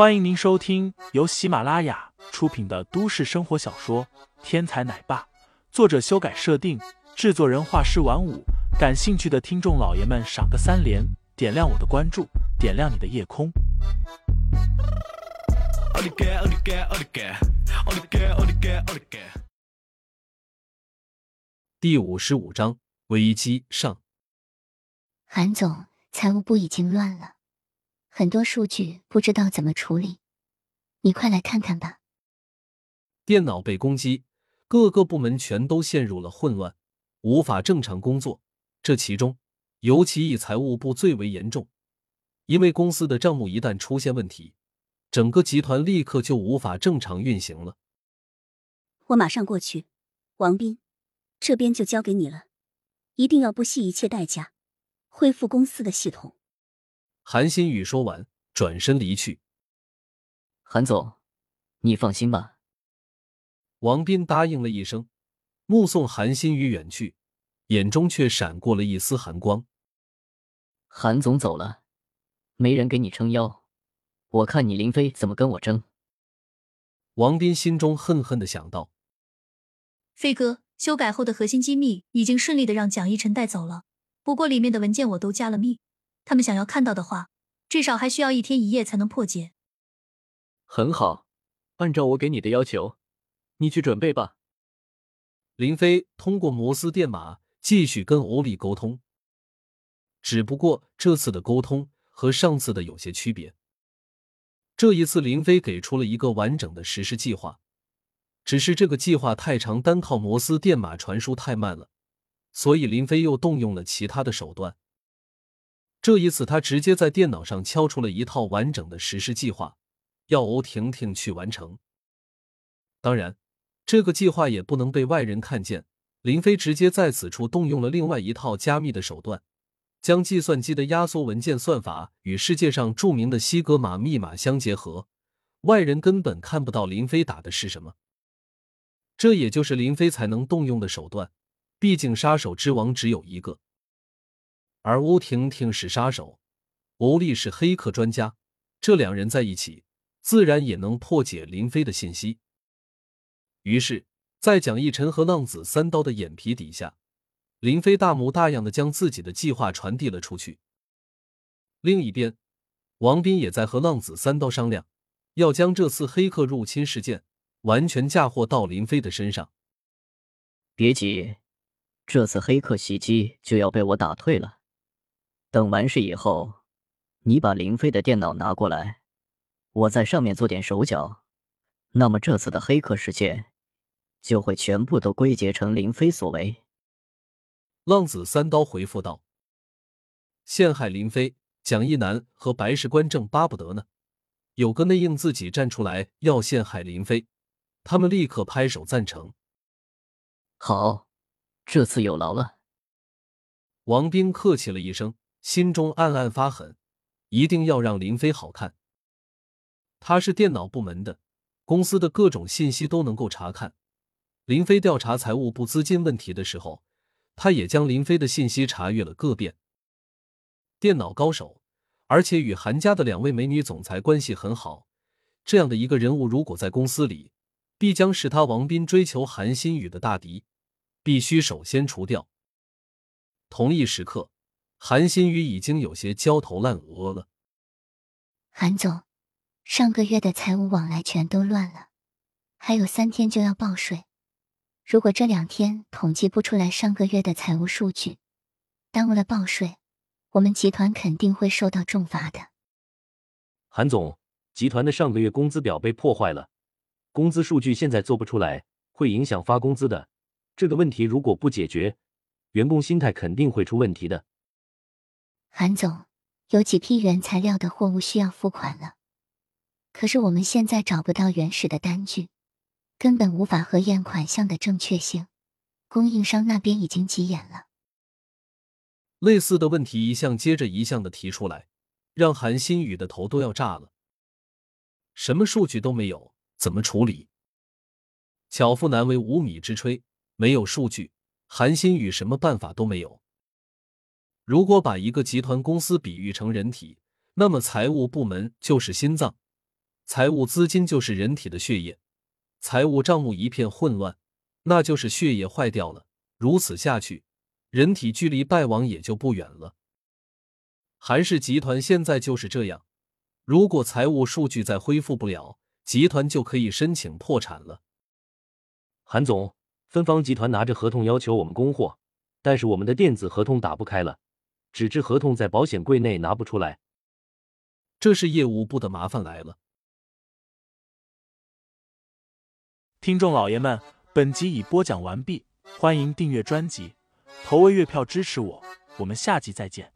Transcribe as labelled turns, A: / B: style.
A: 欢迎您收听由喜马拉雅出品的都市生活小说《天才奶爸》，作者修改设定，制作人画师晚舞。感兴趣的听众老爷们，赏个三连，点亮我的关注，点亮你的夜空。
B: 第五十五章危机上。
C: 韩总，财务部已经乱了，很多数据不知道怎么处理，你快来看看吧。
B: 电脑被攻击，各个部门全都陷入了混乱，无法正常工作。这其中，尤其以财务部最为严重，因为公司的账目一旦出现问题，整个集团立刻就无法正常运行了。
D: 我马上过去，王斌，这边就交给你了，一定要不惜一切代价。恢复公司的系统。
B: 韩新宇说完，转身离去。
E: 韩总，你放心吧。
B: 王斌答应了一声，目送韩新宇远去，眼中却闪过了一丝寒光。
E: 韩总走了，没人给你撑腰，我看你林飞怎么跟我争。
B: 王斌心中恨恨的想到：
F: 飞哥，修改后的核心机密已经顺利的让蒋一晨带走了。不过里面的文件我都加了密，他们想要看到的话，至少还需要一天一夜才能破解。
G: 很好，按照我给你的要求，你去准备吧。
B: 林飞通过摩斯电码继续跟欧丽沟通，只不过这次的沟通和上次的有些区别。这一次，林飞给出了一个完整的实施计划，只是这个计划太长，单靠摩斯电码传输太慢了。所以林飞又动用了其他的手段。这一次，他直接在电脑上敲出了一套完整的实施计划，要欧婷婷去完成。当然，这个计划也不能被外人看见。林飞直接在此处动用了另外一套加密的手段，将计算机的压缩文件算法与世界上著名的西格玛密码相结合，外人根本看不到林飞打的是什么。这也就是林飞才能动用的手段。毕竟杀手之王只有一个，而欧婷婷是杀手，欧丽是黑客专家，这两人在一起，自然也能破解林飞的信息。于是，在蒋逸晨和浪子三刀的眼皮底下，林飞大模大样的将自己的计划传递了出去。另一边，王斌也在和浪子三刀商量，要将这次黑客入侵事件完全嫁祸到林飞的身上。
E: 别急。这次黑客袭击就要被我打退了。等完事以后，你把林飞的电脑拿过来，我在上面做点手脚，那么这次的黑客事件就会全部都归结成林飞所为。
B: 浪子三刀回复道：“陷害林飞，蒋一南和白石官正巴不得呢。有个内应自己站出来要陷害林飞，他们立刻拍手赞成。
E: 好。”这次有劳了，
B: 王斌客气了一声，心中暗暗发狠，一定要让林飞好看。他是电脑部门的，公司的各种信息都能够查看。林飞调查财务部资金问题的时候，他也将林飞的信息查阅了个遍。电脑高手，而且与韩家的两位美女总裁关系很好，这样的一个人物，如果在公司里，必将是他王斌追求韩新宇的大敌。必须首先除掉。同一时刻，韩新宇已经有些焦头烂额了。
C: 韩总，上个月的财务往来全都乱了，还有三天就要报税。如果这两天统计不出来上个月的财务数据，耽误了报税，我们集团肯定会受到重罚的。
H: 韩总，集团的上个月工资表被破坏了，工资数据现在做不出来，会影响发工资的。这个问题如果不解决，员工心态肯定会出问题的。
C: 韩总，有几批原材料的货物需要付款了，可是我们现在找不到原始的单据，根本无法核验款项的正确性。供应商那边已经急眼了。
B: 类似的问题一项接着一项的提出来，让韩新宇的头都要炸了。什么数据都没有，怎么处理？巧妇难为无米之炊。没有数据，韩新宇什么办法都没有。如果把一个集团公司比喻成人体，那么财务部门就是心脏，财务资金就是人体的血液，财务账目一片混乱，那就是血液坏掉了。如此下去，人体距离败亡也就不远了。韩氏集团现在就是这样，如果财务数据再恢复不了，集团就可以申请破产了。
H: 韩总，芬芳集团拿着合同要求我们供货，但是我们的电子合同打不开了，纸质合同在保险柜内拿不出来，
B: 这是业务部的麻烦来了。
A: 听众老爷们，本集已播讲完毕，欢迎订阅专辑，投喂月票支持我，我们下集再见。